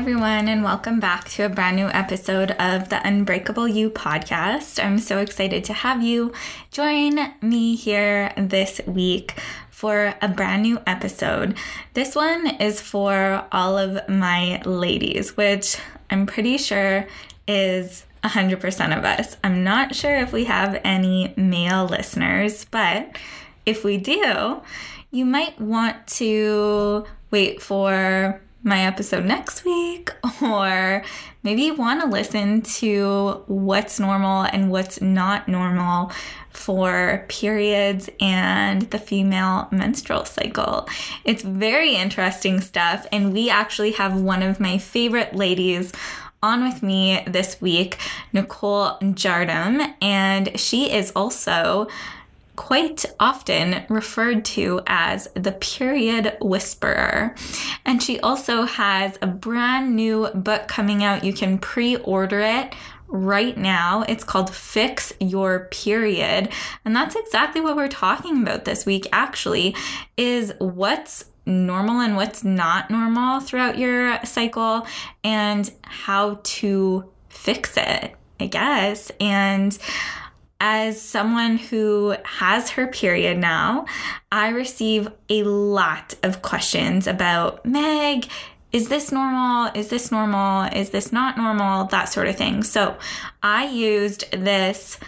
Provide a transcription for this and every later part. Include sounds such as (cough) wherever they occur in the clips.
Everyone, and welcome back to a brand new episode of the Unbreakable You podcast. I'm so excited to have you join me here this week for a brand new episode. This one is for all of my ladies, which I'm pretty sure is 100% of us. I'm not sure if we have any male listeners, but if we do, you might want to wait for my episode next week, (laughs) or maybe you want to listen to what's normal and what's not normal for periods and the female menstrual cycle. It's very interesting stuff, and we actually have one of my favorite ladies on with me this week, Nicole Jardim, and she is also quite often referred to as the period whisperer. And she also has a brand new book coming out. You can pre order it right now. It's called Fix Your Period. And that's exactly what we're talking about this week, actually, is what's normal and what's not normal throughout your cycle and how to fix it, I guess. And as someone who has her period now, I receive a lot of questions about Meg, is this normal? Is this normal? Is this not normal? That sort of thing. So I used this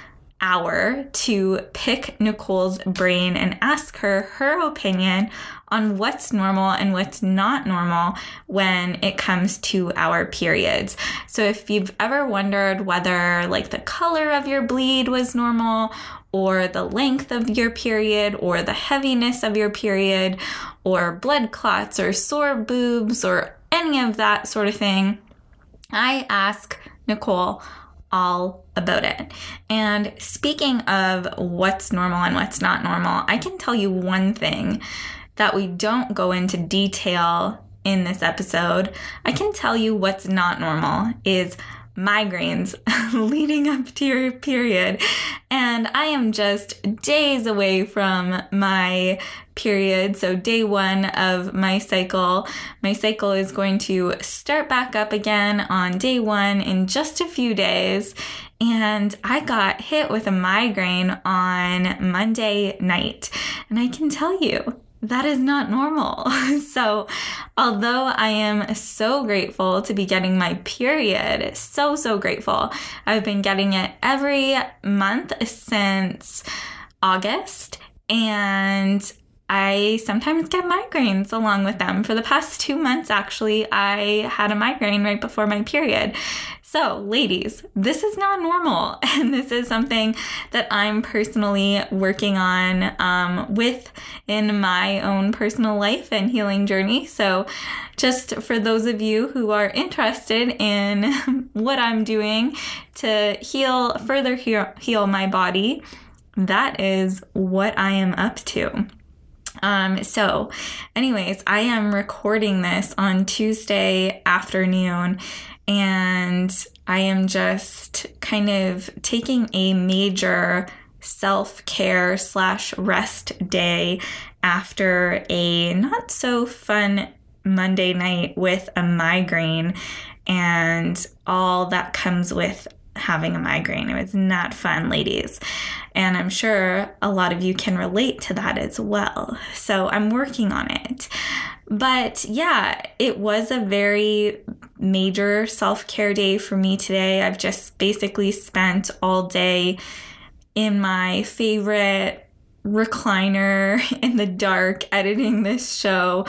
hour to pick Nicole's brain and ask her her opinion on what's normal and what's not normal when it comes to our periods. So if you've ever wondered whether like the color of your bleed was normal or the length of your period or the heaviness of your period or blood clots or sore boobs or any of that sort of thing, I ask Nicole all about it. And speaking of what's normal and what's not normal, I can tell you one thing that we don't go into detail in this episode, I can tell you what's not normal is migraines (laughs) leading up to your period. And I am just days away from my period. So, day one of my cycle, my cycle is going to start back up again on day one in just a few days. And I got hit with a migraine on Monday night. And I can tell you, that is not normal. (laughs) so, although I am so grateful to be getting my period, so, so grateful, I've been getting it every month since August. And I sometimes get migraines along with them. For the past two months, actually, I had a migraine right before my period. So, ladies, this is not normal. (laughs) And this is something that I'm personally working on um, with in my own personal life and healing journey. So, just for those of you who are interested in (laughs) what I'm doing to heal, further heal, my body, that is what I am up to. Um, so, anyways, I am recording this on Tuesday afternoon and I am just kind of taking a major self care slash rest day after a not so fun Monday night with a migraine and all that comes with having a migraine. It was not fun, ladies. And I'm sure a lot of you can relate to that as well. So I'm working on it. But yeah, it was a very major self care day for me today. I've just basically spent all day in my favorite recliner (laughs) in the dark editing this show,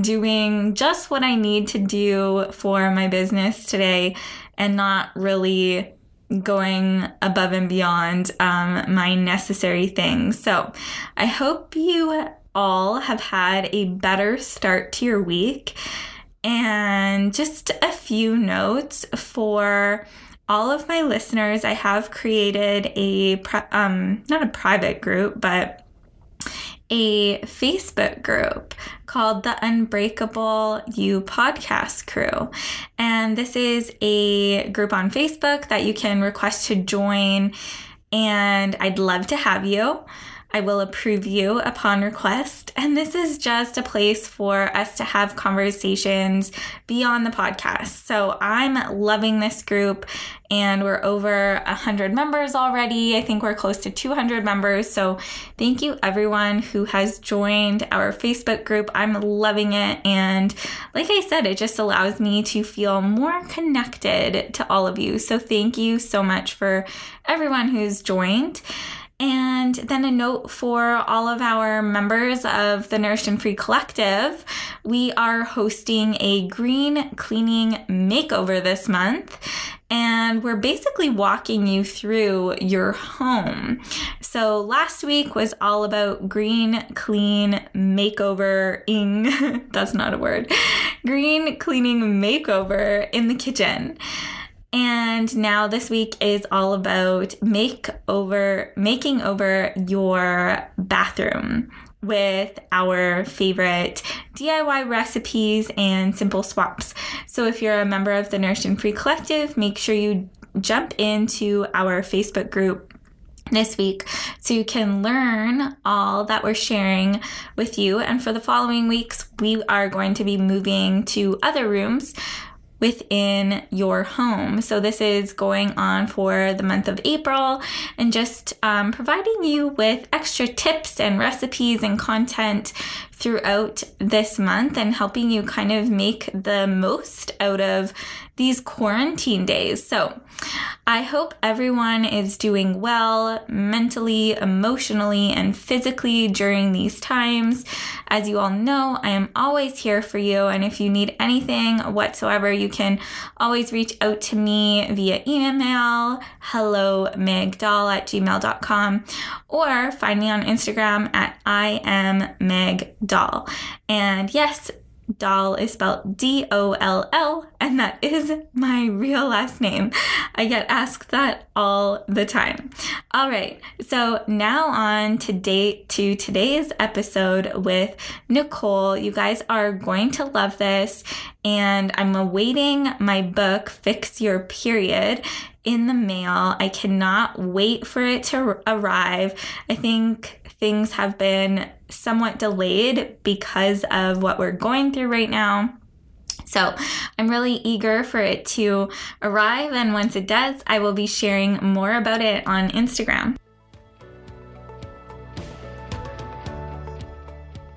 doing just what I need to do for my business today, and not really going above and beyond um, my necessary things. So I hope you all have had a better start to your week And just a few notes for all of my listeners. I have created a, um, not a private group, but a Facebook group called the Unbreakable You Podcast Crew. And this is a group on Facebook that you can request to join. And I'd love to have you. I will approve you upon request. And this is just a place for us to have conversations beyond the podcast. So I'm loving this group and we're over 100 members already. I think we're close to 200 members. So thank you everyone who has joined our Facebook group. I'm loving it. And like I said, it just allows me to feel more connected to all of you. So thank you so much for everyone who's joined. And then a note for all of our members of the Nourished and Free Collective we are hosting a green cleaning makeover this month. And we're basically walking you through your home. So last week was all about green, clean makeover-ing. (laughs) That's not a word. Green cleaning makeover in the kitchen. And now this week is all about make over making over your bathroom with our favorite DIY recipes and simple swaps. So if you're a member of the Nourished and Free Collective, make sure you jump into our Facebook group this week so you can learn all that we're sharing with you. And for the following weeks, we are going to be moving to other rooms within your home. So, this is going on for the month of April and just um, providing you with extra tips and recipes and content throughout this month and helping you kind of make the most out of these quarantine days. So, I hope everyone is doing well mentally, emotionally, and physically during these times. As you all know, I am always here for you. And if you need anything whatsoever, you can always reach out to me via email, hello megdoll at gmail.com, or find me on Instagram at I am Meg Doll. And yes, Doll is spelled D O L L, and that is my real last name. I get asked that all the time. All right, so now on to date to today's episode with Nicole. You guys are going to love this, and I'm awaiting my book, Fix Your Period in the mail. I cannot wait for it to arrive. I think things have been somewhat delayed because of what we're going through right now. So I'm really eager for it to arrive, and once it does, I will be sharing more about it on Instagram.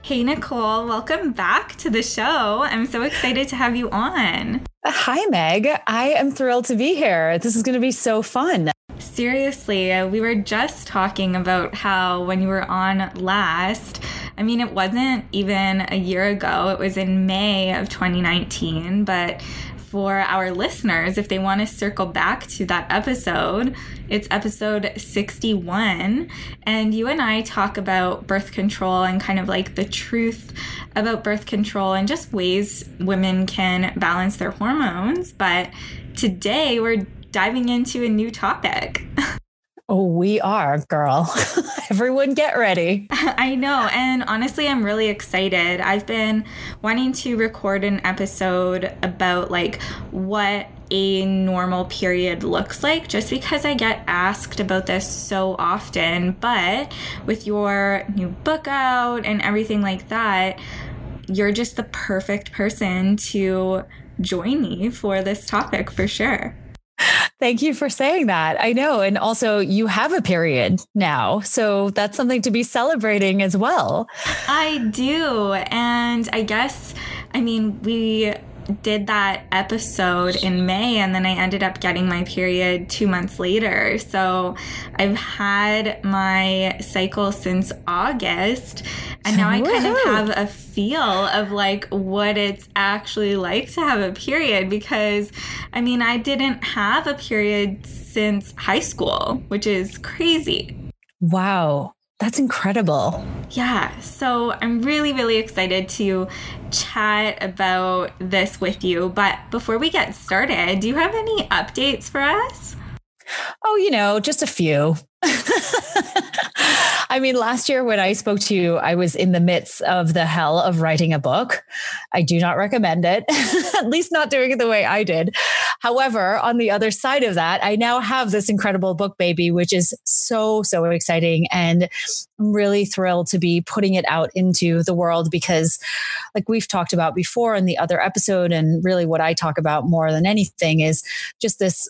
Hey, Nicole, welcome back to the show. I'm so excited to have you on. Hi, Meg. I am thrilled to be here. This is going to be so fun. Seriously, uh, we were just talking about how when you were on last, I mean, it wasn't even a year ago, it was in May of 2019, but for our listeners, if they want to circle back to that episode, it's episode 61. And you and I talk about birth control and kind of like the truth about birth control and just ways women can balance their hormones. But today we're diving into a new topic. Oh, we are, girl. (laughs) Everyone get ready. (laughs) I know. And honestly, I'm really excited. I've been wanting to record an episode about like what a normal period looks like just because I get asked about this so often. But with your new book out and everything like that, you're just the perfect person to join me for this topic for sure. Thank you for saying that. I know. And also, you have a period now. So that's something to be celebrating as well. I do. And I guess, I mean, we did that episode in May and then I ended up getting my period two months later. So I've had my cycle since August and now I kind of have a feel of like what it's actually like to have a period because I mean, I didn't have a period since high school, which is crazy. Wow. That's incredible. Yeah. So I'm really, really excited to chat about this with you. But before we get started, do you have any updates for us? Oh, you know, just a few. (laughs) I mean, last year when I spoke to you, I was in the midst of the hell of writing a book. I do not recommend it, (laughs) at least not doing it the way I did. However, on the other side of that, I now have this incredible book baby, which is so, so exciting. And I'm really thrilled to be putting it out into the world because, like we've talked about before in the other episode, and really what I talk about more than anything is just this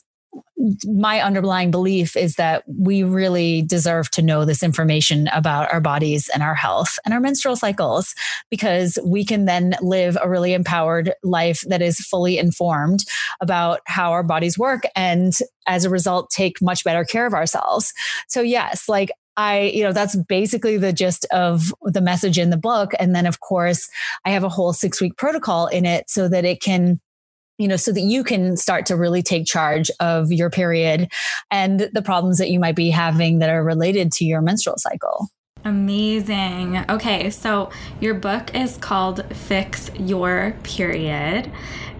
my underlying belief is that we really deserve to know this information about our bodies and our health and our menstrual cycles because we can then live a really empowered life that is fully informed about how our bodies work and as a result take much better care of ourselves. So yes, like I, you know, that's basically the gist of the message in the book. And then, of course, I have a whole six week protocol in it so that it can you know, so that you can start to really take charge of your period and the problems that you might be having that are related to your menstrual cycle. Amazing. Okay, so your book is called Fix Your Period.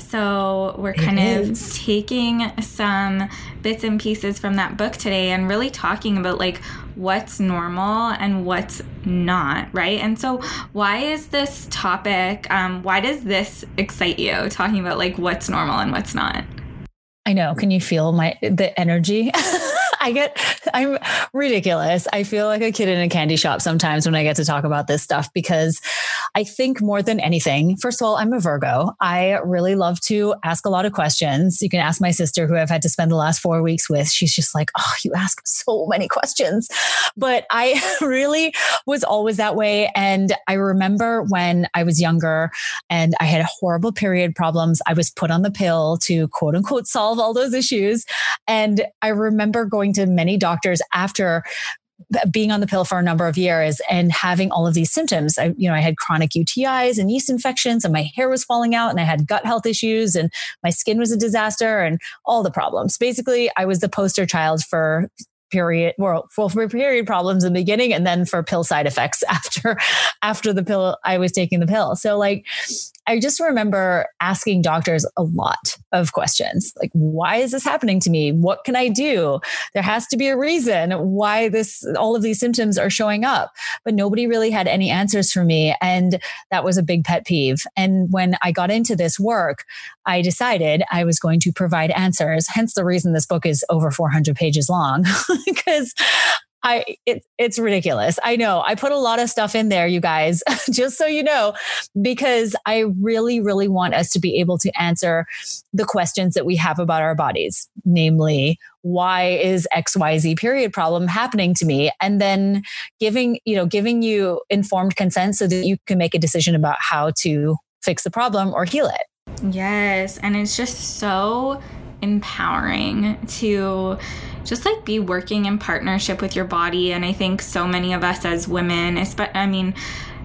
So we're kind of taking some bits and pieces from that book today and really talking about like what's normal and what's not, right? And so, why is this topic, um, why does this excite you talking about like what's normal and what's not? I know. Can you feel my the energy? (laughs) I get, I'm ridiculous. I feel like a kid in a candy shop sometimes when I get to talk about this stuff because I think more than anything, first of all, I'm a Virgo. I really love to ask a lot of questions. You can ask my sister, who I've had to spend the last four weeks with. She's just like, oh, you ask so many questions. But I (laughs) really was always that way. And I remember when I was younger and I had horrible period problems, I was put on the pill to quote unquote solve all those issues. And I remember going to many doctors after being on the pill for a number of years and having all of these symptoms. I, you know, I had chronic UTIs and yeast infections and my hair was falling out and I had gut health issues and my skin was a disaster and all the problems. Basically, I was the poster child for period well, for period problems in the beginning and then for pill side effects (laughs) after after the pill I was taking the pill. So like I just remember asking doctors a lot of questions like why is this happening to me? What can I do? There has to be a reason why this all of these symptoms are showing up. But nobody really had any answers for me and that was a big pet peeve. And when I got into this work, I decided I was going to provide answers. Hence the reason this book is over 400 pages long (laughs) because I it, it's ridiculous. I know. I put a lot of stuff in there, you guys, (laughs) just so you know, because I really, really want us to be able to answer the questions that we have about our bodies, namely, why is XYZ period problem happening to me? And then giving, you know, giving you informed consent so that you can make a decision about how to fix the problem or heal it. Yes. And it's just so empowering to just like be working in partnership with your body. And I think so many of us as women, I mean,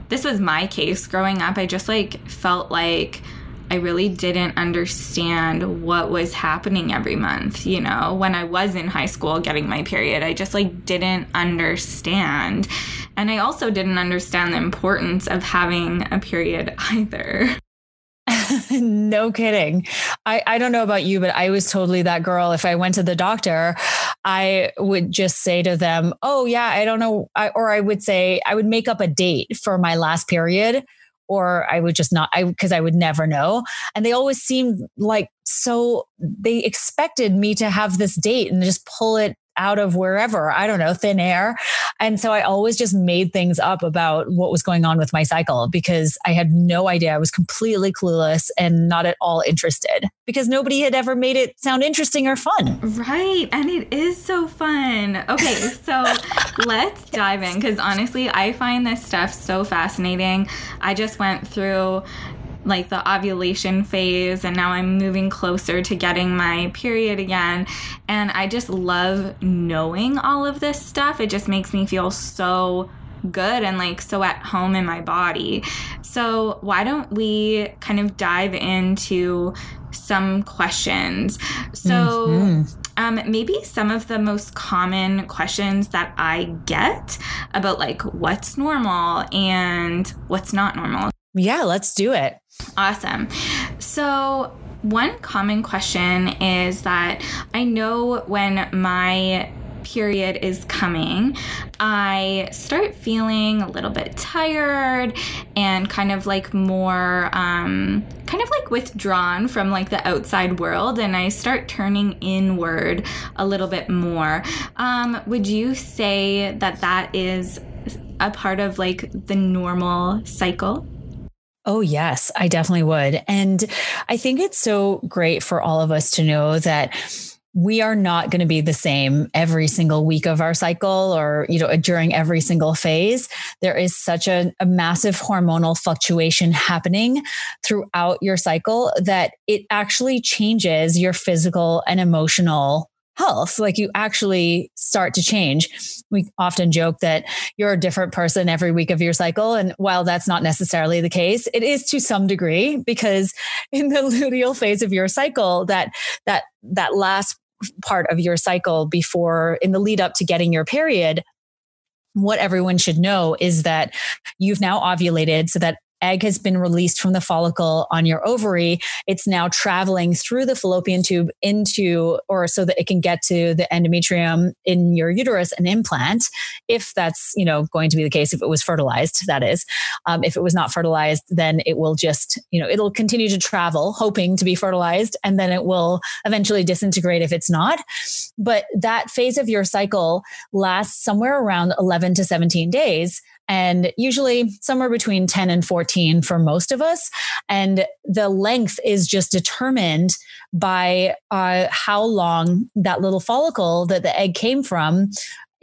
this was my case growing up. I just like felt like I really didn't understand what was happening every month, you know, when I was in high school getting my period. I just like didn't understand. And I also didn't understand the importance of having a period (laughs) either. (laughs) no kidding. I, I don't know about you, but I was totally that girl. If I went to the doctor, I would just say to them, Oh, yeah, I don't know. I, or I would say, I would make up a date for my last period, or I would just not, I, because I would never know. And they always seemed like so, they expected me to have this date and just pull it out of wherever, I don't know, thin air. And so I always just made things up about what was going on with my cycle because I had no idea. I was completely clueless and not at all interested because nobody had ever made it sound interesting or fun. Right. And it is so fun. Okay. (laughs) So let's dive in because honestly, I find this stuff so fascinating. I just went through like the ovulation phase and now I'm moving closer to getting my period again and I just love knowing all of this stuff. It just makes me feel so good and like so at home in my body. So, why don't we kind of dive into some questions? So, mm-hmm. um, maybe some of the most common questions that I get about like what's normal and what's not normal. Yeah, let's do it. Awesome. So, one common question is that I know when my period is coming, I start feeling a little bit tired and kind of like more, um, kind of like withdrawn from like the outside world, and I start turning inward a little bit more. Um, would you say that that is a part of like the normal cycle? Oh, yes, I definitely would. And I think it's so great for all of us to know that we are not going to be the same every single week of our cycle or you know uh, during every single phase there is such a, a, massive hormonal fluctuation happening throughout your cycle that it actually changes your physical and emotional health like you actually start to change. We often joke that you're a different person every week of your cycle and while that's not necessarily the case it is to some degree because in the (laughs) luteal phase of your cycle that that that last part of your cycle before in the lead up to getting your period what everyone should know is that you've now ovulated so that egg has been released from the follicle on your ovary, it's now traveling through the fallopian tube into, or so that it can get to the endometrium in your uterus and implant, if that's, you know, going to be the case, if it was fertilized, that is. Um, if it was not fertilized, then it will just, you know, it'll continue to travel, hoping to be fertilized, and then it will eventually disintegrate if it's not. But that phase of your cycle lasts somewhere around 11 to 17 days and usually somewhere between 10 and 14 for most of us. And the length is just determined by uh, how long that little follicle that the egg came from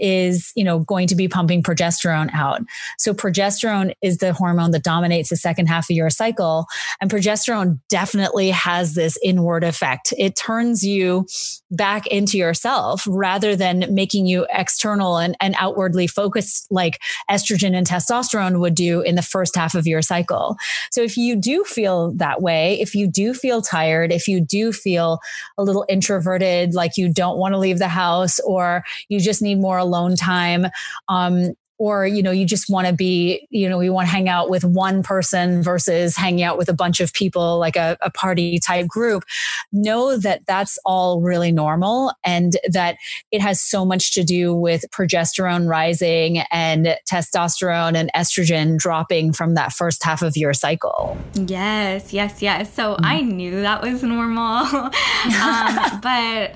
is, you know, going to be pumping progesterone out. So progesterone is the hormone that dominates the second half of your cycle. And progesterone definitely has this inward effect. It turns you back into yourself rather than making you external and, and outwardly focused like estrogen and testosterone would do in the first half of your cycle. So if you do feel that way, if you do feel tired, if you do feel a little introverted, like you don't want to leave the house or you just need more alone time um, or you know you just want to be you know you want to hang out with one person versus hanging out with a bunch of people like a, a, party type group know that that's all really normal and that it has so much to do with progesterone rising and testosterone and estrogen dropping from that first half of your cycle. Yes yes yes. So mm-hmm. i knew that was normal. (laughs) Um, (laughs) but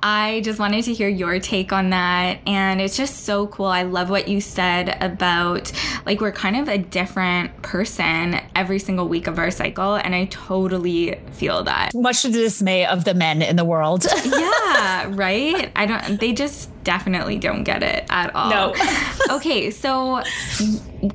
I just wanted to hear your take on that. And it's just so cool. I love what you said about like we're kind of a different person every single week of our cycle. And I totally feel that. Much to the dismay of the men in the world. (laughs) yeah, right? I don't, they just definitely don't get it at all. No. (laughs) okay, so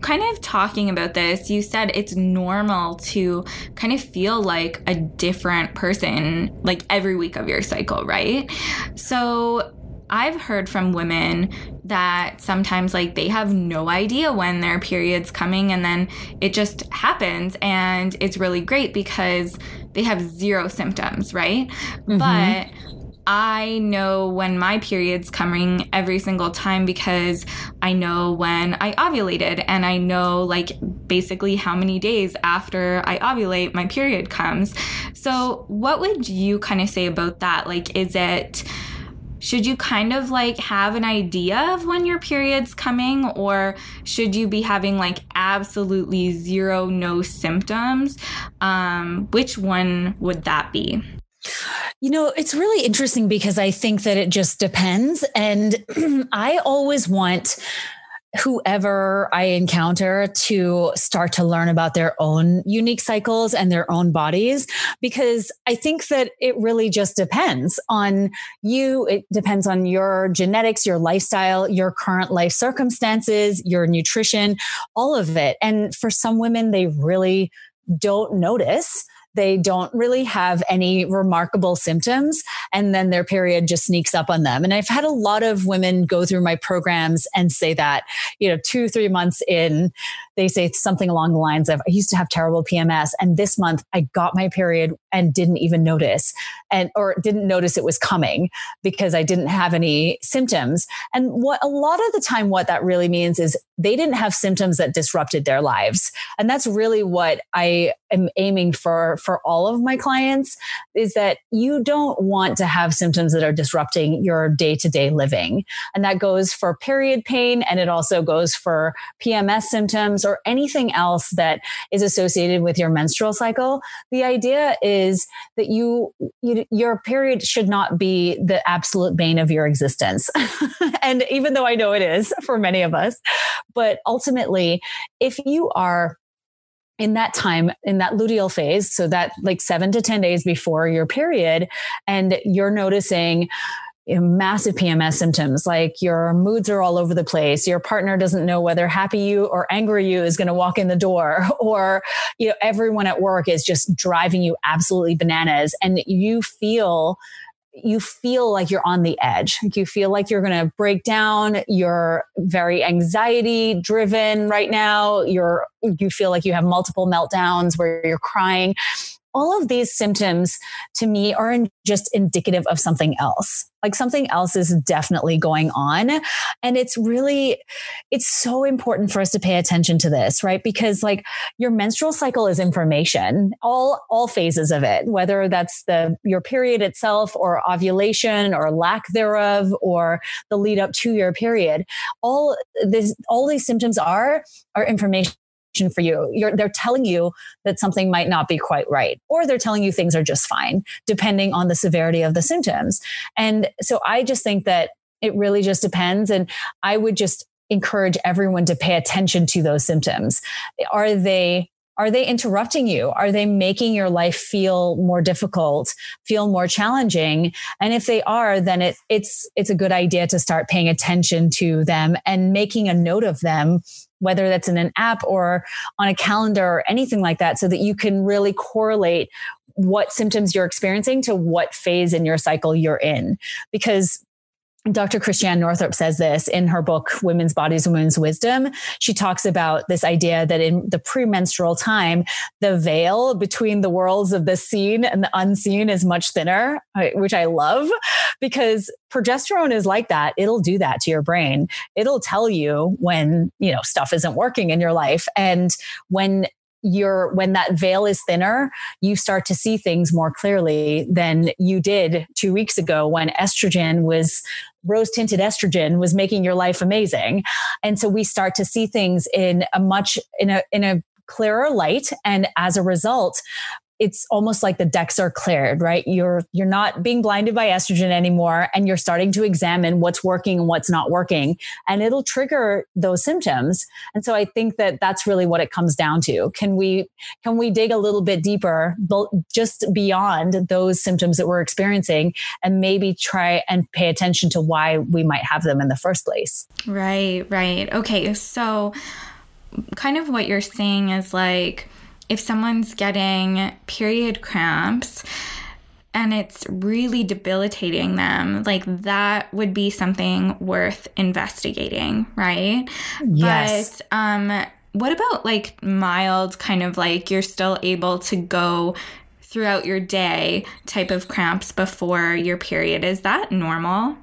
kind of talking about this, you said it's normal to kind of feel like a different person like every week of your cycle, right? So I've heard from women that sometimes like they have no idea when their period's coming and then it just happens and it's really great because they have zero symptoms, right? Mm-hmm. But I know when my period's coming every single time because I know when I ovulated and I know like basically how many days after I ovulate my period comes. So, what would you kind of say about that? Like, is it should you kind of like have an idea of when your period's coming or should you be having like absolutely zero no symptoms um, which one would that be you know, it's really interesting because I think that it just depends. And (clears throat) I always want whoever I encounter to start to learn about their own unique cycles and their own bodies because I think that it really just depends on you. It depends on your genetics, your lifestyle, your current life circumstances, your nutrition, all of it. And for some women, they really don't notice they don't really have any remarkable symptoms and then their period just sneaks up on them. And i've had a lot of women go through my programs and say that you know two three months in they say something along the lines of i used to have terrible pms and this month i got my period and didn't even notice and or didn't notice it was coming because I didn't have any symptoms. And what a lot of the time what that really means is they didn't have symptoms that disrupted their lives. And that's really what I am aiming for for all of my clients is that you don't want to have symptoms that are disrupting your day-to-day living. And that goes for period pain and it also goes for PMS symptoms or anything else that is associated with your menstrual cycle. The idea is that you, you your period should not be the absolute bane of your existence. (laughs) and even though I know it is for many of us, but ultimately if you are in that time in that luteal phase so that like 7 to 10 days before your period and you're noticing you know, massive PMS symptoms like your moods are all over the place. Your partner doesn't know whether happy you or angry you is going to walk in the door, (laughs) or you know everyone at work is just driving you absolutely bananas, and you feel you feel like you're on the edge. You feel like you're going to break down. You're very anxiety driven right now. You're, you feel like you have multiple meltdowns where you're crying all of these symptoms to me are just indicative of something else. Like something else is definitely going on. And it's really, it's so important for us to pay attention to this, right? Because like your menstrual cycle is information, all, all phases of it, whether that's the, your period itself or ovulation or lack thereof or the lead up to your period. All this, all these symptoms are, are information for you. You're, they're telling you that something might not be quite right, or they're telling you things are just fine, depending on the severity of the symptoms. And so I just think that it really just depends. And I would just encourage everyone to pay attention to those symptoms. Are they are they interrupting you? Are they making your life feel more difficult, feel more challenging? And if they are, then it, it's, it's a good idea to start paying attention to them and making a note of them whether that's in an app or on a calendar or anything like that, so that you can really correlate what symptoms you're experiencing to what phase in your cycle you're in. Because Dr. Christiane Northrup says this in her book, Women's Bodies, Women's Wisdom. She talks about this idea that in the premenstrual time, the veil between the worlds of the seen and the unseen is much thinner, which I love because progesterone is like that. It'll do that to your brain. It'll tell you when, you know, stuff isn't working in your life. And when you're when that veil is thinner, you start to see things more clearly than you did two weeks ago when estrogen was rose tinted estrogen was making your life amazing. And so we start to see things in a much in a in a clearer light and as a result it's almost like the decks are cleared, right? You're you're not being blinded by estrogen anymore and you're starting to examine what's working and what's not working and it'll trigger those symptoms. And so I think that that's really what it comes down to. Can we can we dig a little bit deeper just beyond those symptoms that we're experiencing and maybe try and pay attention to why we might have them in the first place? Right, right. Okay, so kind of what you're saying is like if someone's getting period cramps and it's really debilitating them, like that would be something worth investigating, right? Yes. But um what about like mild kind of like you're still able to go throughout your day type of cramps before your period? Is that normal?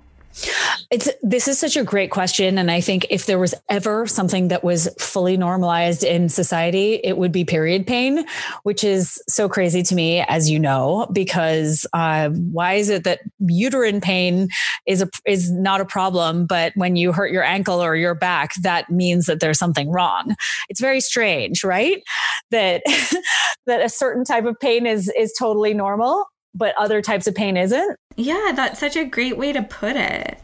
It's this is such a great question. And I think if there was ever something that was fully normalized in society, it would be period pain, which is so crazy to me, as you know, because uh, why is it that uterine pain is a is not a problem, but when you hurt your ankle or your back, that means that there's something wrong. It's very strange, right? That (laughs) that a certain type of pain is is totally normal but other types of pain isn't. Yeah, that's such a great way to put it.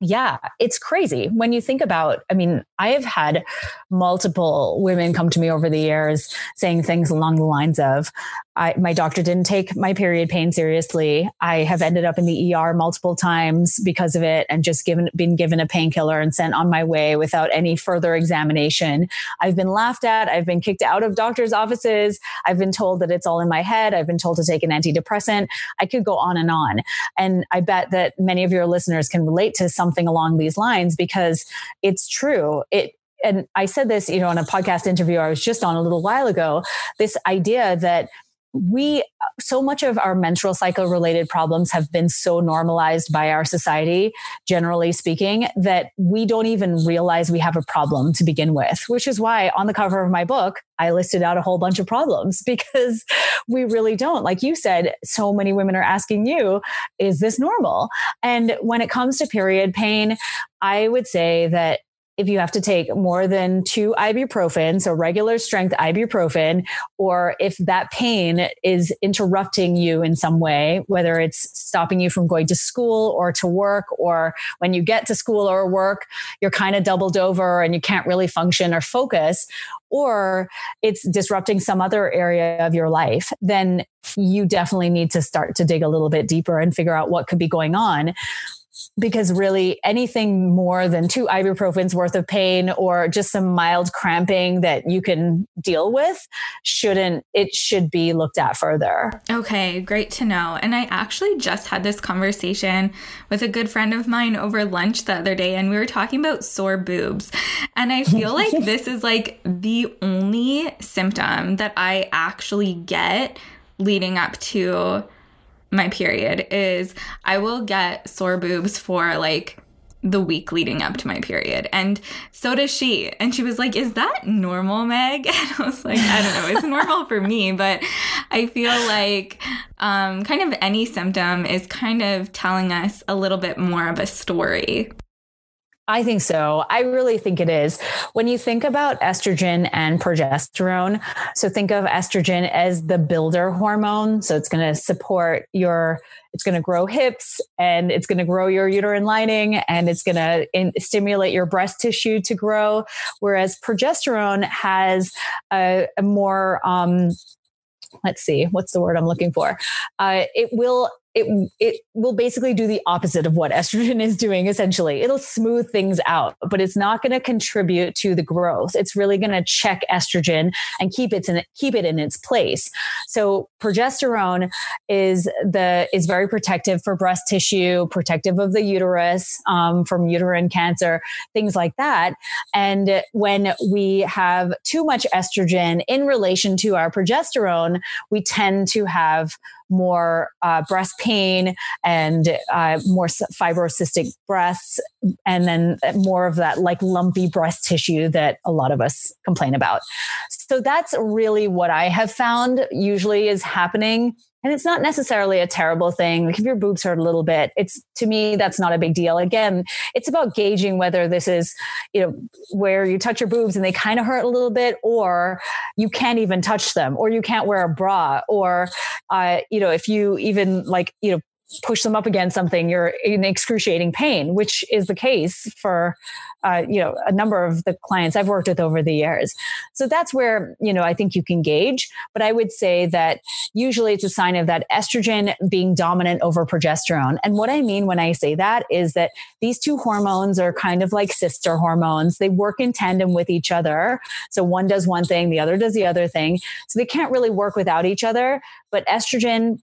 Yeah, it's crazy when you think about. I mean, I have had multiple women come to me over the years saying things along the lines of, I, my doctor didn't take my period pain seriously. I have ended up in the ER multiple times because of it and just given, been given a painkiller and sent on my way without any further examination. I've been laughed at. I've been kicked out of doctors' offices. I've been told that it's all in my head. I've been told to take an antidepressant. I could go on and on. And I bet that many of your listeners can relate to something along these lines because it's true. It, and I said this, you know, in a podcast interview I was just on a little while ago, this idea that we so much of our menstrual cycle related problems have been so normalized by our society, generally speaking, that we don't even realize we have a problem to begin with, which is why on the cover of my book, I listed out a whole bunch of problems (laughs) because we really don't. Like you said, so many women are asking you, is this normal? And when it comes to period pain, I would say that if you have to take more than two ibuprofen, so regular strength ibuprofen, or if that pain is interrupting you in some way, whether it's stopping you from going to school or to work, or when you get to school or work, you're kind of doubled over and you can't really function or focus, or it's disrupting some other area of your life, then you definitely need to start to dig a little bit deeper and figure out what could be going on because really anything more than two ibuprofens worth of pain or just some mild cramping that you can deal with shouldn't it should be looked at further. Okay great to know. And i actually just had this conversation with a good friend of mine over lunch the other day and we were talking about sore boobs. And i feel like (laughs) this is like the only symptom that i actually get leading up to my period is I will get sore boobs for like the week leading up to my period. And so does she. And she was like, Is that normal, Meg? (laughs) And I was like, I don't know. It's normal for me, but I feel like um, kind of any symptom is kind of telling us a little bit more of a story. I think so. I really think it is. When you think about estrogen and progesterone, so think of estrogen as the builder hormone. So it's going to support your, it's going to grow hips and it's going to grow your uterine lining and it's going to stimulate your breast tissue to grow. Whereas progesterone has a, a more, um, let's see, what's the word I'm looking for? Uh, it will it it will basically do the opposite of what (laughs) estrogen is doing essentially. It'll smooth things out but it's not going to contribute to the growth. It's really going to check estrogen and keep it in keep it in its place. So progesterone is the is very protective for breast tissue protective of the uterus um, from uterine cancer things like that. And when we have too much estrogen in relation to our progesterone we tend to have more uh, breast pain and uh, more fibrocystic breasts, and then more of that like lumpy breast tissue that a lot of us complain about. So that's really what I have found usually is happening and it's not necessarily a terrible thing. Like if your boobs hurt a little bit, it's to me, that's not a big deal. Again, it's about gauging whether this is, you know, where you touch your boobs and they kind of hurt a little bit, or you can't even touch them, or you can't wear a bra, or, uh, you know, if you even like, you know, push them up against something, you're in excruciating pain, which is the case for, uh, you know, a number of the clients I've worked with over the years. So that's where, you know, I think you can gauge. But I would say that usually it's a sign of that estrogen being dominant over progesterone. And what I mean when I say that is that these two hormones are kind of like sister hormones. They work in tandem with each other. So one does one thing, the other does the other thing. So they can't really work without each other. But estrogen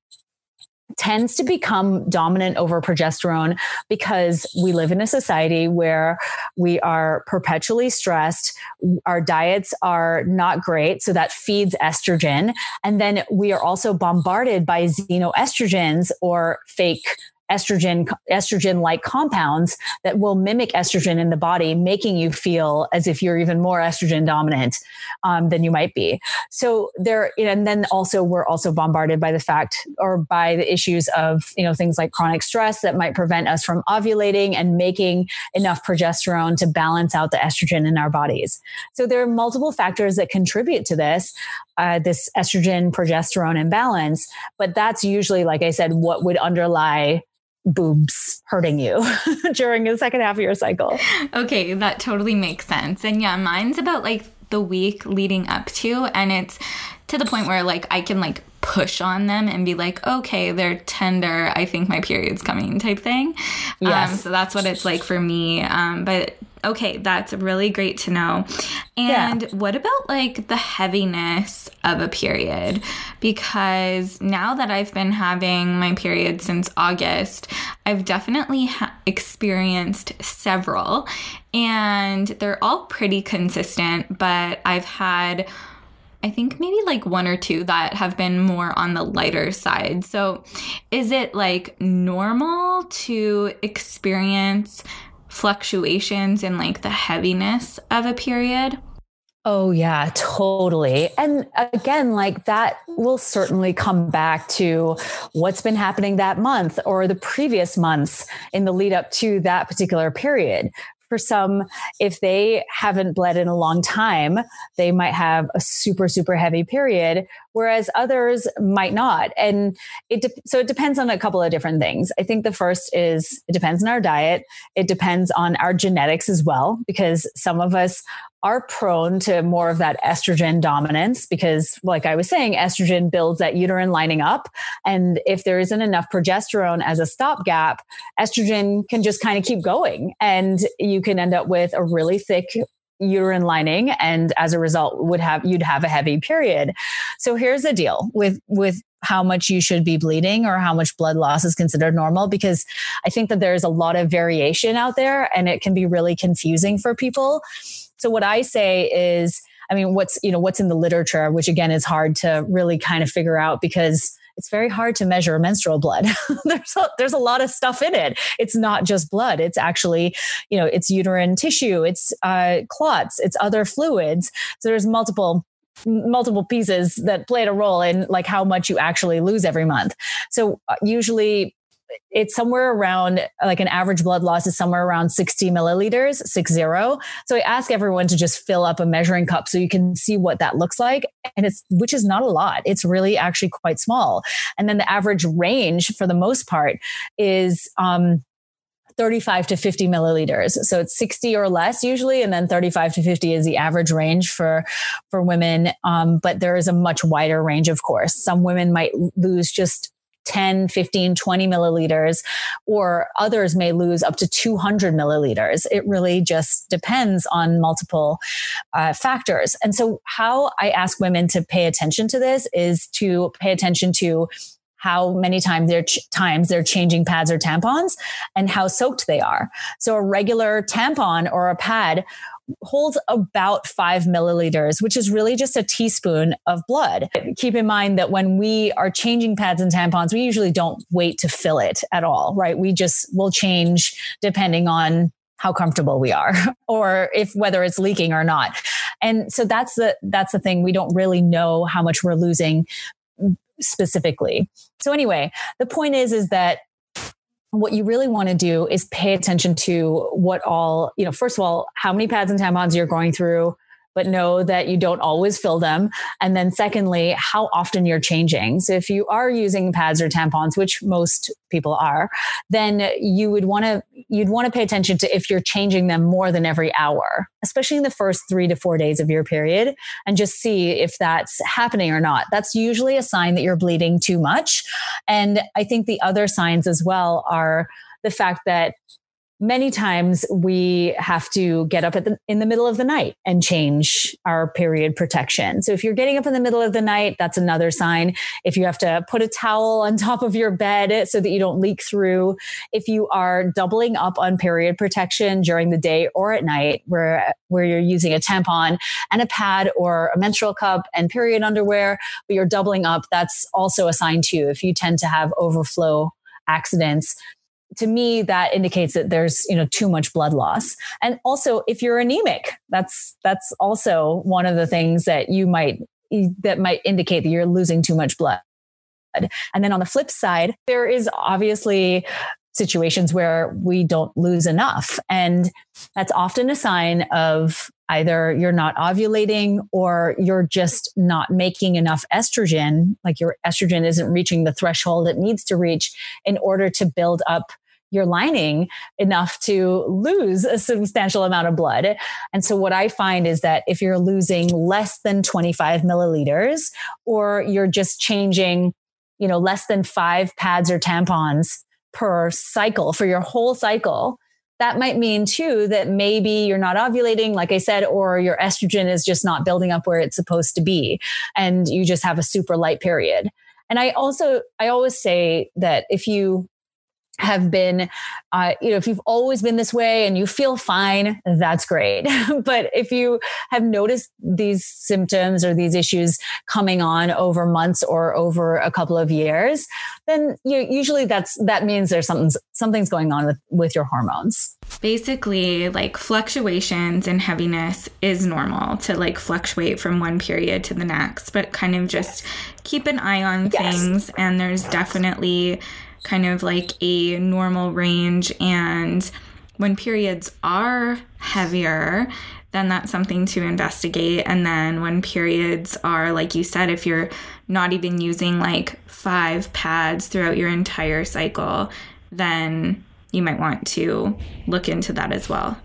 tends to become dominant over progesterone because we live in a society where we are perpetually stressed. Our diets are not great. So that feeds estrogen. And then we are also bombarded by xenoestrogens or fake estrogen estrogen like compounds that will mimic estrogen in the body making you feel as if you're even more estrogen dominant um, than you might be. So there and then also we're also bombarded by the fact or by the issues of you know things like chronic stress that might prevent us from ovulating and making enough progesterone to balance out the estrogen in our bodies. So there are multiple factors that contribute to this uh, this estrogen progesterone imbalance but that's usually like i said what would underlie boobs hurting you (laughs) during the second half of your cycle. Okay, that totally makes sense. And yeah, mine's about like the week leading up to, and it's to the point where like I can like push on them and be like, okay, they're tender. I think my period's coming type thing. Yes. Um, so that's what it's like for me. Um, but Okay, that's really great to know. And yeah. what about like the heaviness of a period? Because now that I've been having my period since August, I've definitely ha- experienced several, and they're all pretty consistent, but I've had I think maybe like one or two that have been more on the lighter side. So, is it like normal to experience fluctuations in like the heaviness of a period? Oh, yeah, totally. And again, like that will certainly come back to what's been happening that month or the previous months in the lead up to that particular period. For some, if they haven't bled in a long time, they might have a super, super heavy period, whereas others might not. And it de- so it depends on a couple of different things. I think the first is it depends on our diet. It depends on our genetics as well, because some of us are prone to more of that estrogen dominance because, like I was saying, estrogen builds that uterine lining up. And if there isn't enough progesterone as a stopgap, estrogen can just kind of keep going. And you can end up with a really thick uterine lining and as a result would have you'd have a heavy period so here's the deal with with how much you should be bleeding or how much blood loss is considered normal because i think that there's a lot of variation out there and it can be really confusing for people so what I say is, I mean, what's, you know, what's in the literature, which again is hard to really kind of figure out because it's very hard to measure menstrual blood. (laughs) there's a, there's a lot of stuff in it. It's not just blood. It's actually, you know, it's uterine tissue, it's uh, clots, it's other fluids. So there's multiple multiple pieces that played a role in like how much you actually lose every month. So uh, usually it's somewhere around like an average blood loss is somewhere around 60 milliliters, six zero. So I ask everyone to just fill up a measuring cup so you can see what that looks like. And it's, which is not a lot. It's really actually quite small. And then the average range for the most part is, um, 35 to 50 milliliters. So it's 60 or less usually, and then 35 to 50 is the average range for for women. Um, but there is a much wider range, of course. Some women might lose just 10, 15, 20 milliliters, or others may lose up to 200 milliliters. It really just depends on multiple uh, factors. And so, how I ask women to pay attention to this is to pay attention to how many times they're ch- times they're changing pads or tampons and how soaked they are. So a regular tampon or a pad holds about five milliliters, which is really just a teaspoon of blood. Keep in mind that when we are changing pads and tampons, we usually don't wait to fill it at all, right? We just will change depending on how comfortable we are (laughs) or if whether it's leaking or not. And so that's the that's the thing we don't really know how much we're losing specifically. So anyway, the point is is that what you really want to do is pay attention to what all, you know, first of all, how many pads and tampons you're going through, but know that you don't always fill them. And then secondly, how often you're changing. So if you are using pads or tampons, which most people are, then you would want to, you'd want to pay attention to if you're changing them more than every hour, especially in the first three to four days of your period and just see if that's happening or not. That's usually a sign that you're bleeding too much. And I think the other signs as well are the fact that many times we have to get up the, in the middle of the night and change our period protection. So if you're getting up in the middle of the night, that's another sign. If you have to put a towel on top of your bed so that you don't leak through, if you are doubling up on period protection during the day or at night where where you're using a tampon and a pad or a menstrual cup and period underwear, but you're doubling up, that's also a sign too. If you tend to have overflow accidents, to me that indicates that there's you know too much blood loss. And also if you're anemic that's that's also one of the things that you might that might indicate that you're losing too much blood. And then on the flip side there is obviously situations where we don't lose enough. And that's often a sign of either you're not ovulating or you're just not making enough estrogen like your estrogen isn't reaching the threshold it needs to reach in order to build up your lining enough to lose a substantial amount of blood. And so what I find is that if you're losing less than 25 milliliters or you're just changing, you know, less than five pads or tampons per cycle for your whole cycle, that might mean too that maybe you're not ovulating, like I said, or your estrogen is just not building up where it's supposed to be. And you just have a super light period. And I also, I always say that if you have been, uh, you know, if you've always been this way and you feel fine, that's great. (laughs) but if you have noticed these symptoms or these issues coming on over months or over a couple of years, then you usually that's that means there's something something's going on with with your hormones. Basically, like fluctuations in heaviness is normal to like fluctuate from one period to the next, but kind of just keep an eye on yes. things. And there's definitely kind of like a normal range. And when periods are heavier, then that's something to investigate. And then when periods are, like you said, if you're not even using like five pads throughout your entire cycle, then you might want to look into that as well.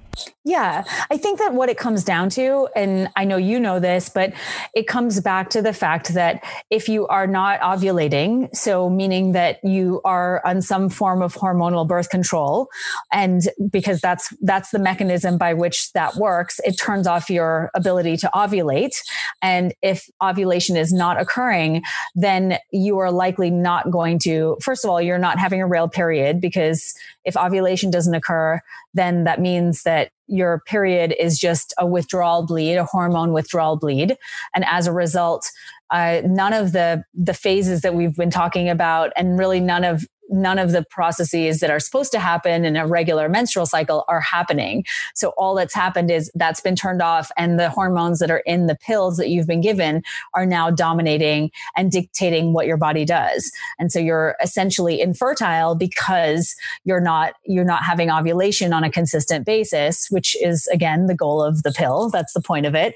Yeah, I think that what it comes down to, and I know you know this, but it comes back to the fact that if you are not ovulating, so meaning that you are on some form of hormonal birth control, and because that's that's the mechanism by which that works, it turns off your ability to ovulate. And if ovulation is not occurring, then you are likely not going to. First of all, you're not having a real period because if ovulation doesn't occur, then that means that your period is just a withdrawal bleed, a hormone withdrawal bleed. And as a result, uh, none of the the phases that we've been talking about, and really none of none of the processes that are supposed to happen in a regular menstrual cycle are happening. So all that's happened is that's been turned off and the hormones that are in the pills that you've been given are now dominating and dictating what your body does. And so you're essentially infertile because you're not you're not having ovulation on a consistent basis, which is again the goal of the pill. That's the point of it.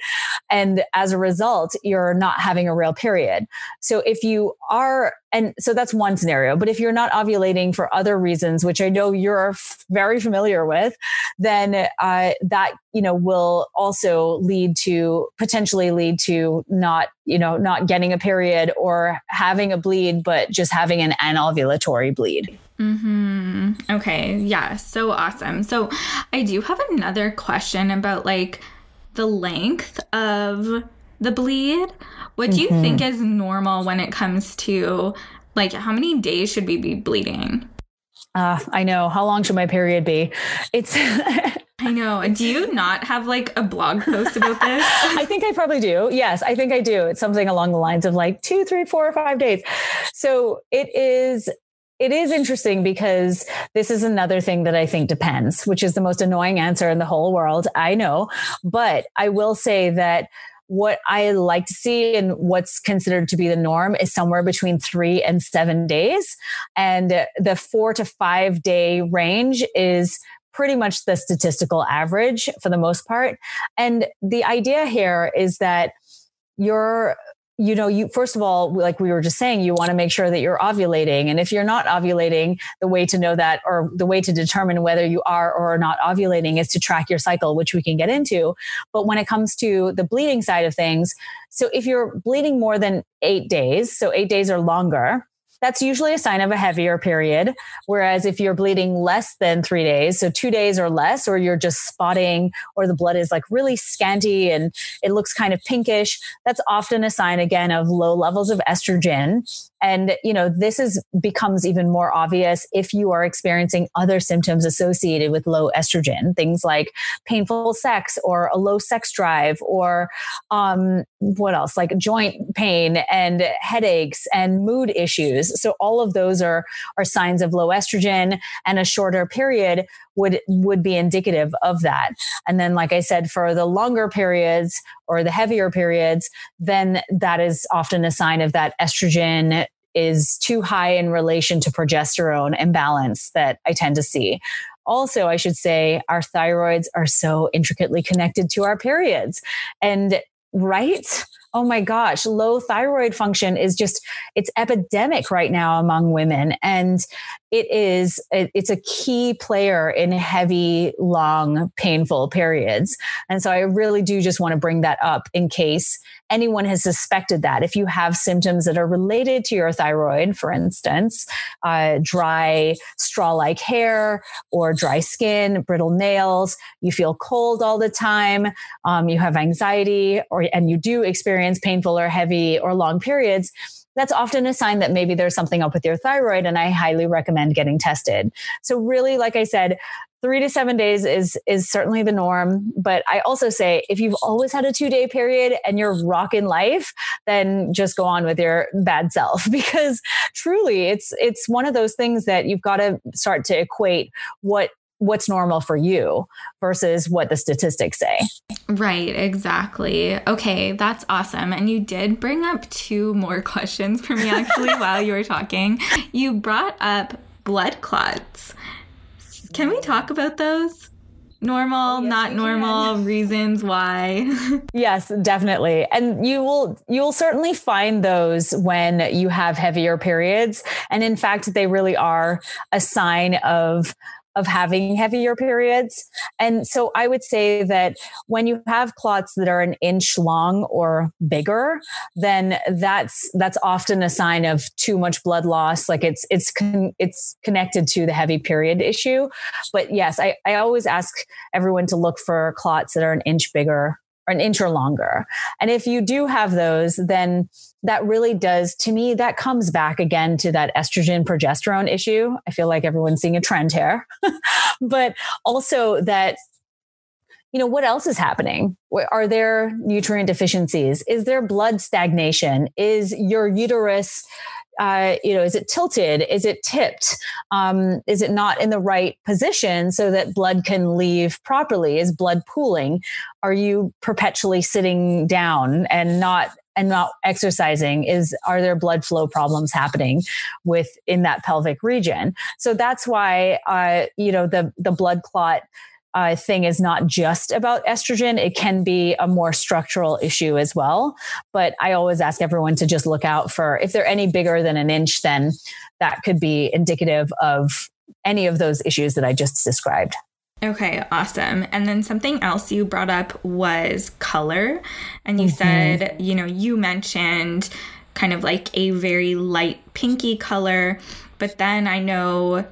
And as a result, you're not having a real period. So if you are and so that's one scenario. But if you're not ovulating for other reasons, which I know you're f- very familiar with, then uh, that you know will also lead to potentially lead to not you know not getting a period or having a bleed, but just having an anovulatory bleed. Hmm. Okay. Yeah. So awesome. So I do have another question about like the length of the bleed. What do you mm-hmm. think is normal when it comes to like how many days should we be bleeding? Uh, I know. How long should my period be? It's (laughs) I know. Do you not have like a blog post about this? (laughs) I think I probably do. Yes, I think I do. It's something along the lines of like two, three, four, or five days. So it is it is interesting because this is another thing that I think depends, which is the most annoying answer in the whole world. I know. But I will say that what I like to see and what's considered to be the norm is somewhere between three and seven days. And the four to five day range is pretty much the statistical average for the most part. And the idea here is that your you know, you first of all, like we were just saying, you want to make sure that you're ovulating. And if you're not ovulating, the way to know that or the way to determine whether you are or are not ovulating is to track your cycle, which we can get into. But when it comes to the bleeding side of things, so if you're bleeding more than eight days, so eight days or longer, that's usually a sign of a heavier period. Whereas if you're bleeding less than three days, so two days or less, or you're just spotting, or the blood is like really scanty and it looks kind of pinkish, that's often a sign again of low levels of estrogen. And, you know, this is becomes even more obvious if you are experiencing other symptoms associated with low estrogen, things like painful sex or a low sex drive or, um, what else? Like joint pain and headaches and mood issues. So all of those are, are signs of low estrogen and a shorter period would would be indicative of that. And then, like I said, for the longer periods or the heavier periods, then that is often a sign of that estrogen is too high in relation to progesterone imbalance that I tend to see. Also, I should say our thyroids are so intricately connected to our periods. And right? oh my gosh, low thyroid function is just, it's epidemic right now among women. And it is, it's a key player in heavy, long, painful periods. And so I really do just want to bring that up in case anyone has suspected that. If you have symptoms that are related to your thyroid, for instance, uh, dry straw like hair or dry skin, brittle nails, you feel cold all the time, um, you have anxiety, or and you do experience painful or heavy or long periods that's often a sign that maybe there's something up with your thyroid. And I highly recommend getting tested. So, really, like I said, three to seven days is is certainly the norm but i also say if you've always had a two day period and you're rocking life then just go on with your bad self (laughs) because truly it's it's one of those things that you've got to start to equate what what's normal for you versus what the statistics say. Right, exactly. Okay, that's awesome. And you did bring up two more (laughs) questions for me actually (laughs) while you were talking. You brought up blood clots. Can we talk about those? normal oh, yes, not normal can. (laughs) reasons why yes definitely and you will you will certainly find those when you have heavier periods and in fact they really are a sign of of having heavier periods. And so I would say that when you have clots that are an inch long or bigger, then that's that's often a sign of too much blood loss. Like it's it's con- it's connected to the heavy period issue. But yes, I, I always ask everyone to look for clots that are an inch bigger or an inch or longer. And if you do have those, then that really does, to me, that comes back again to that estrogen progesterone issue. I feel like everyone's seeing a trend here, (laughs) but also that you know what else is happening are there nutrient deficiencies is there blood stagnation is your uterus uh, you know, is it tilted? Is it tipped? Um, is it not in the right position so that blood can leave properly? Is blood pooling? Are you perpetually sitting down and not and not exercising is are there blood flow problems happening within that pelvic region so that's why uh, you know the the blood clot uh, thing is not just about estrogen. It can be a more structural issue as well. But I always ask everyone to just look out for if they're any bigger than an inch, then that could be indicative of any of those issues that I just described. Okay, awesome. And then something else you brought up was color. And you mm-hmm. said, you know, you mentioned kind of like a very light pinky color. But then I know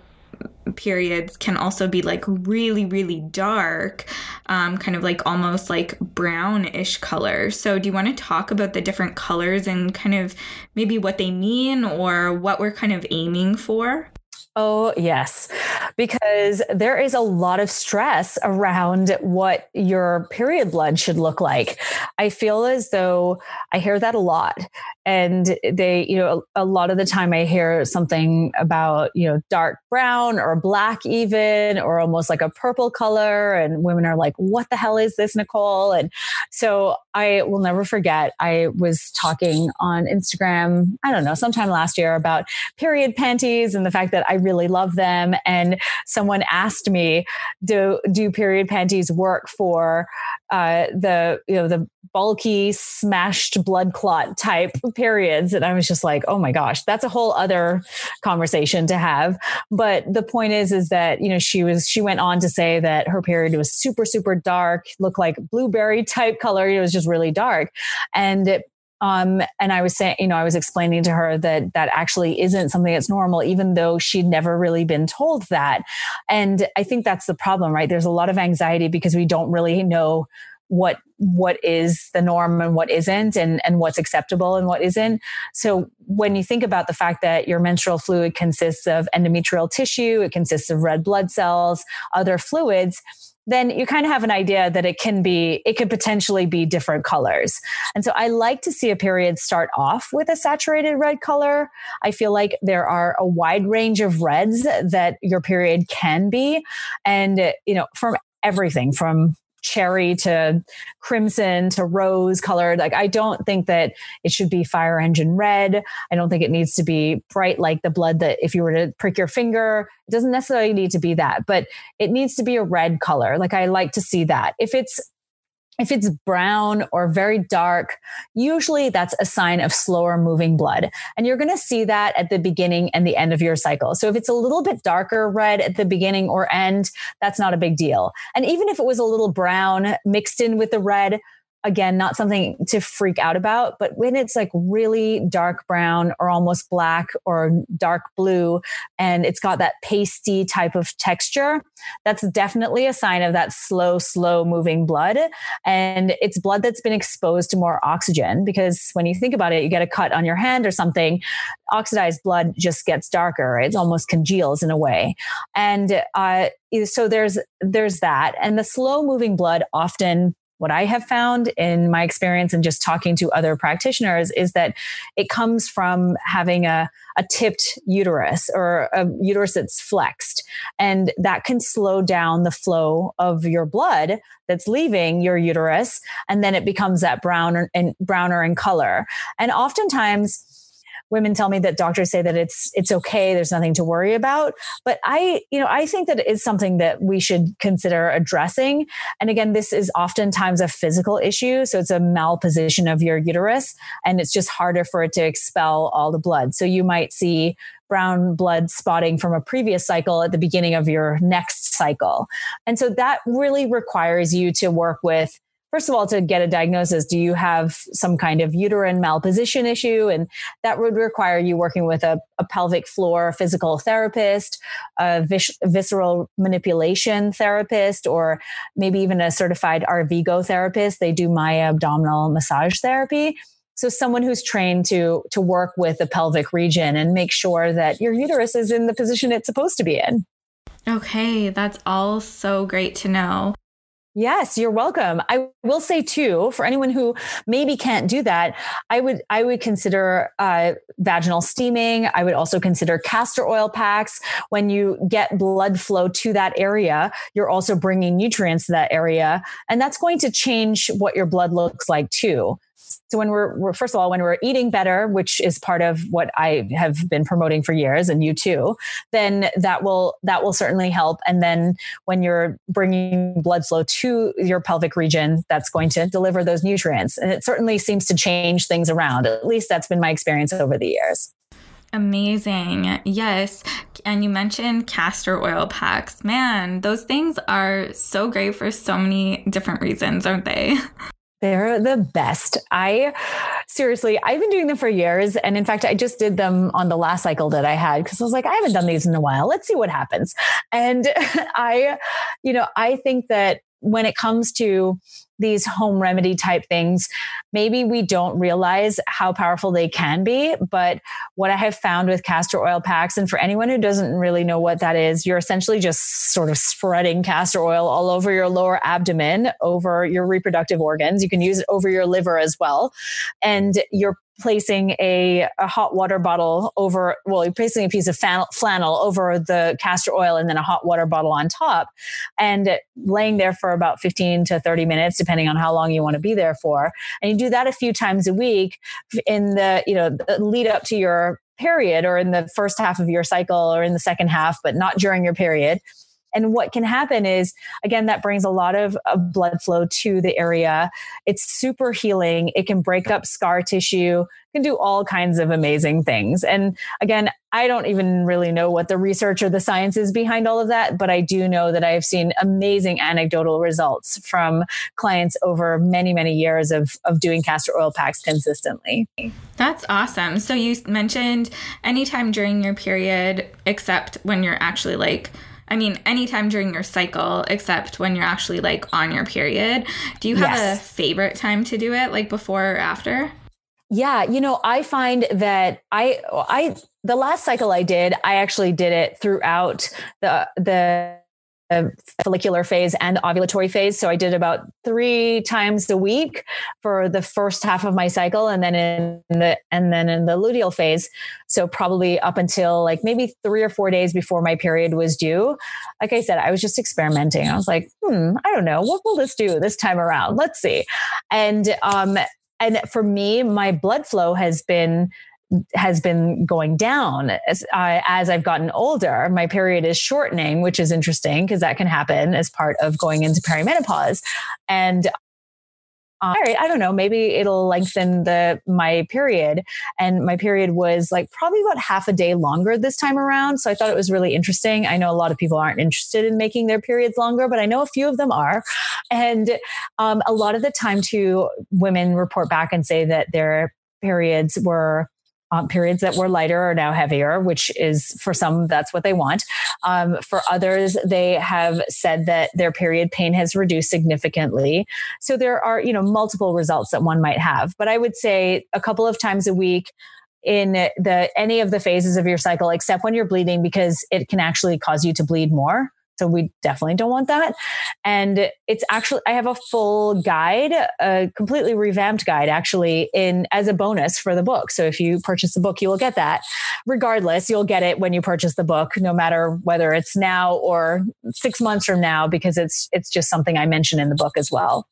periods can also be like really, really dark, um, kind of like almost like brownish color. So, do you want to talk about the different colors and kind of maybe what they mean or what we're kind of aiming for? Oh, yes, because there is a lot of stress around what your period blood should look like. I feel as though I hear that a lot. And they, you know, a, lot of the time I hear something about, you know, dark brown or black, even, or almost like a purple color. And women are like, what the hell is this, Nicole? And so I will never forget, I was talking on Instagram, I don't know, sometime last year about period panties and the fact that I really love them. And someone asked me, "Do do period panties work for uh, the you know the bulky smashed blood clot type periods?" And I was just like, "Oh my gosh, that's a whole other conversation to have." But the point is, is that you know she was she went on to say that her period was super super dark, looked like blueberry type color. It was just really dark, and it um, and I was saying, you know, I was explaining to her that that actually isn't something that's normal, even though she'd never really been told that. And I think that's the problem, right? There's a lot of anxiety because we don't really know what what is the norm and what isn't and and what's acceptable and what isn't so when you think about the fact that your menstrual fluid consists of endometrial tissue it consists of red blood cells other fluids then you kind of have an idea that it can be, it could potentially be different colors. And so I like to see a period start off with a saturated red color. I feel like there are a wide range of reds that your period can be. And, you know, from everything from cherry to crimson to rose colored. Like, I don't think that it should be fire engine red. I don't think it needs to be bright like the blood that if you were to prick your finger, it doesn't necessarily need to be that, but it needs to be a red color. Like, I like to see that. If it's if it's brown or very dark, usually that's a sign of slower moving blood. And you're going to see that at the beginning and the end of your cycle. So if it's a little bit darker red at the beginning or end, that's not a big deal. And even if it was a little brown mixed in with the red, again, not something to freak out about, but when it's like really dark brown or almost black or dark blue, and it's got that pasty type of texture, that's definitely a sign of that slow, slow moving blood. And it's blood that's been exposed to more oxygen because when you think about it, you get a cut on your hand or something, oxidized blood just gets darker. It almost congeals in a way. And uh, so there's there's that. And the slow moving blood often what I have found in my experience and just talking to other practitioners is that it comes from having a, a tipped uterus or a uterus that's flexed. And that can slow down the flow of your blood that's leaving your uterus. And then it becomes that brown and browner in color. And oftentimes, women tell me that doctors say that it's it's okay there's nothing to worry about. But i you know i think that it's something that we should consider addressing. And again this is oftentimes a physical issue so it's a malposition of your uterus and it's just harder for it to expel all the blood. So you might see brown blood spotting from a previous cycle at the beginning of your next cycle. And so that really requires you to work with first of all, to get a diagnosis, do you have some kind of uterine malposition issue? And that would require you working with a, a pelvic floor physical therapist, a vis- visceral manipulation therapist, or maybe even a certified Arvigo therapist. They do Maya abdominal massage therapy. So someone who's trained to to work with the pelvic region and make sure that your uterus is in the position it's supposed to be in. Okay, that's all so great to know. Yes, you're welcome. I will say too, for anyone who maybe can't do that, I would I would consider uh, vaginal steaming. I would also consider castor oil packs. When you get blood flow to that area, you're also bringing nutrients to that area, and that's going to change what your blood looks like too. So when we're, we're, first of all, when we're eating better, which is part of what I have been promoting for years, and you too, then that will that will certainly help. And then when you're bringing blood flow to your pelvic region, that's going to deliver those nutrients, and it certainly seems to change things around. At least that's been my experience over the years. Amazing. Yes. And you mentioned castor oil packs. Man, those things are so great for so many different reasons, aren't they? (laughs) They're the best. I seriously, I've been doing them for years. And in fact, I just did them on the last cycle that I had because I was like, I haven't done these in a while. Let's see what happens. And (laughs) I, you know, I think that when it comes to these home remedy type things, maybe we don't realize how powerful they can be. But what I have found with castor oil packs, and for anyone who doesn't really know what that is, you're essentially just sort of spreading castor oil all over your lower abdomen, over your reproductive organs. You can use it over your liver as well. And you're placing a, a, hot water bottle over, well, you're placing a piece of flannel over the castor oil and then a hot water bottle on top and laying there for about 15 to 30 minutes, depending on how long you want to be there for. And you do that a few times a week in the, you know, lead up to your period or in the first half of your cycle or in the second half, but not during your period. And what can happen is, again, that brings a lot of, of blood flow to the area. It's super healing. It can break up scar tissue, can do all kinds of amazing things. And again, I don't even really know what the research or the science is behind all of that, but I do know that I have seen amazing anecdotal results from clients over many, many years of, of doing castor oil packs consistently. That's awesome. So you mentioned anytime during your period, except when you're actually like I mean, anytime during your cycle, except when you're actually like on your period. Do you have yes. a favorite time to do it, like before or after? Yeah, you know, I find that I I the last cycle I did, I actually did it throughout the the follicular phase and ovulatory phase. So I did about three times a week for the first half of my cycle, and then in the and then in the luteal phase. So probably up until like maybe three or four days before my period was due. Like I said, I was just experimenting. I was like, hmm, I don't know, what will this do this time around? Let's see. And um, and for me, my blood flow has been has been going down as, uh, as I've gotten older. My period is shortening, which is interesting because that can happen as part of going into perimenopause. And all right, I don't know, maybe it'll lengthen the my period. And my period was like probably about half a day longer this time around. So I thought it was really interesting. I know a lot of people aren't interested in making their periods longer, but I know a few of them are. And um, a lot of the time, too, women report back and say that their periods were um, periods that were lighter are now heavier, which is for some, that's what they want. Um, for others, they have said that their period pain has reduced significantly. So there are, you know, multiple results that one might have. But I would say a couple of times a week, in the any of the phases of your cycle except when you're bleeding because it can actually cause you to bleed more so we definitely don't want that. And it's actually, I have a full guide, a completely revamped guide actually in as a bonus for the book. So if you purchase the book, you will get that. Regardless, you'll get it when you purchase the book, no matter whether it's now or six months from now, because it's, it's just something I mention in the book as well.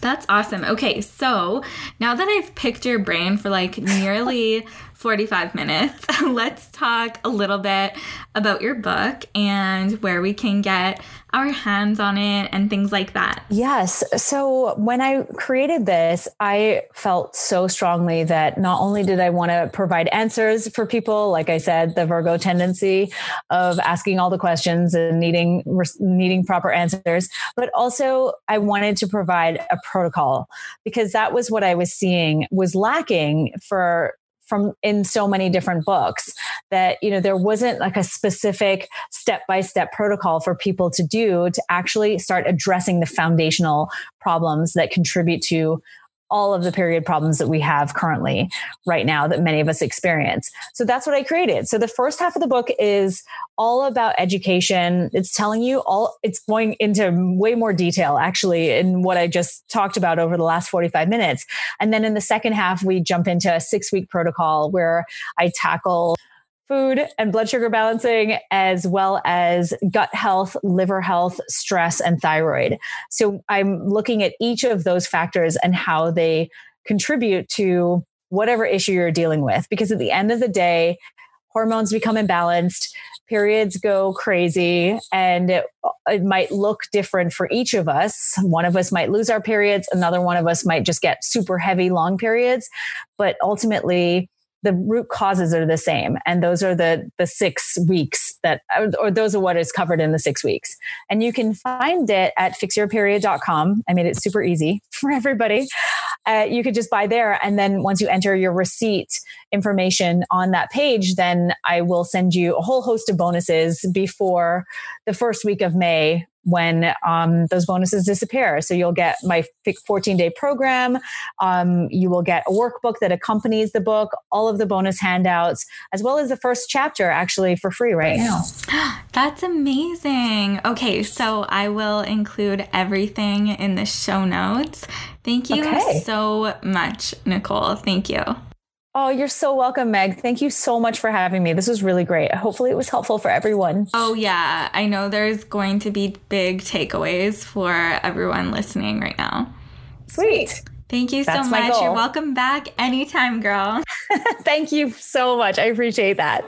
That's awesome. Okay, so now that I've picked your brain for like nearly (laughs) 45 minutes, (laughs) let's talk a little bit about your book and where we can get our hands on it and things like that. Yes. So when I created this, I felt so strongly that not only did I want to provide answers for people, like I said, the Virgo tendency of asking all the questions and needing needing proper answers, but also I wanted to provide a protocol because that was what I was seeing was lacking for from in so many different books that you know there wasn't like a specific step by step protocol for people to do to actually start addressing the foundational problems that contribute to all of the period problems that we have currently right now that many of us experience. So that's what I created. So the first half of the book is all about education. It's telling you all, it's going into way more detail actually in what I just talked about over the last 45 minutes. And then in the second half, we jump into a six week protocol where I tackle food and blood sugar balancing, as well as gut health, liver health, stress, and thyroid. So I'm looking at each of those factors and how they contribute to whatever issue you're dealing with. Because at the end of the day, hormones become imbalanced, periods go crazy, and it, it, might look different for each of us. One of us might lose our periods, another one of us might just get super heavy, long periods. But ultimately, the root causes are the same. And those are the the six weeks that or those are what is covered in the six weeks. And you can find it at fixyourperiod.com i made it super easy (laughs) for everybody. Uh, you could just buy there. And then once you enter your receipt information on that page then i will send you a whole host of bonuses before the first week of may when um, those bonuses disappear. So you'll get my 14 day program. Um, you will get a workbook that accompanies the book, all of the bonus handouts, as well as the first chapter actually for free right now. (gasps) That's amazing. Okay, so I will include everything in the show notes. Thank you okay. so much, Nicole. Thank you. Oh, you're so welcome, Meg. Thank you so much for having me. This was really great. Hopefully, it was helpful for everyone. Oh, yeah. I know there's going to be big takeaways for everyone listening right now. Sweet. Thank you That's so much. You're welcome back anytime, girl. (laughs) Thank you so much. I appreciate that.